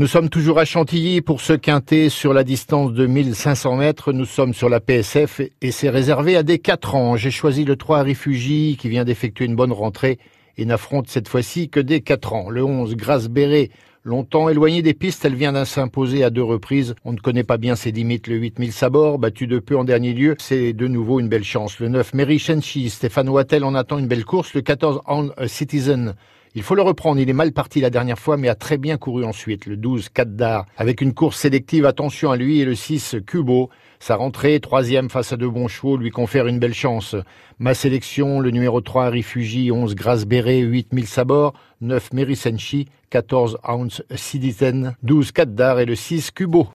Nous sommes toujours à Chantilly pour ce quintet sur la distance de 1500 mètres. Nous sommes sur la PSF et c'est réservé à des 4 ans. J'ai choisi le 3 Réfugie qui vient d'effectuer une bonne rentrée et n'affronte cette fois-ci que des 4 ans. Le 11 Grasse Béret Longtemps éloignée des pistes, elle vient s'imposer à deux reprises. On ne connaît pas bien ses limites. Le 8000 Sabor, battu de peu en dernier lieu, c'est de nouveau une belle chance. Le 9 Mary Shenchi, Stéphane Wattel en attend une belle course. Le 14 On Citizen, il faut le reprendre, il est mal parti la dernière fois, mais a très bien couru ensuite. Le 12, Kaddar, avec une course sélective, attention à lui, et le 6, Kubo. Sa rentrée, troisième face à deux bons chevaux, lui confère une belle chance. Ma sélection, le numéro 3, Rifugi, 11, Grasse Béret, 8, Mille Sabor, 9, Merisenchi, 14, Ounce Citizen, 12, Kaddar et le 6, Kubo.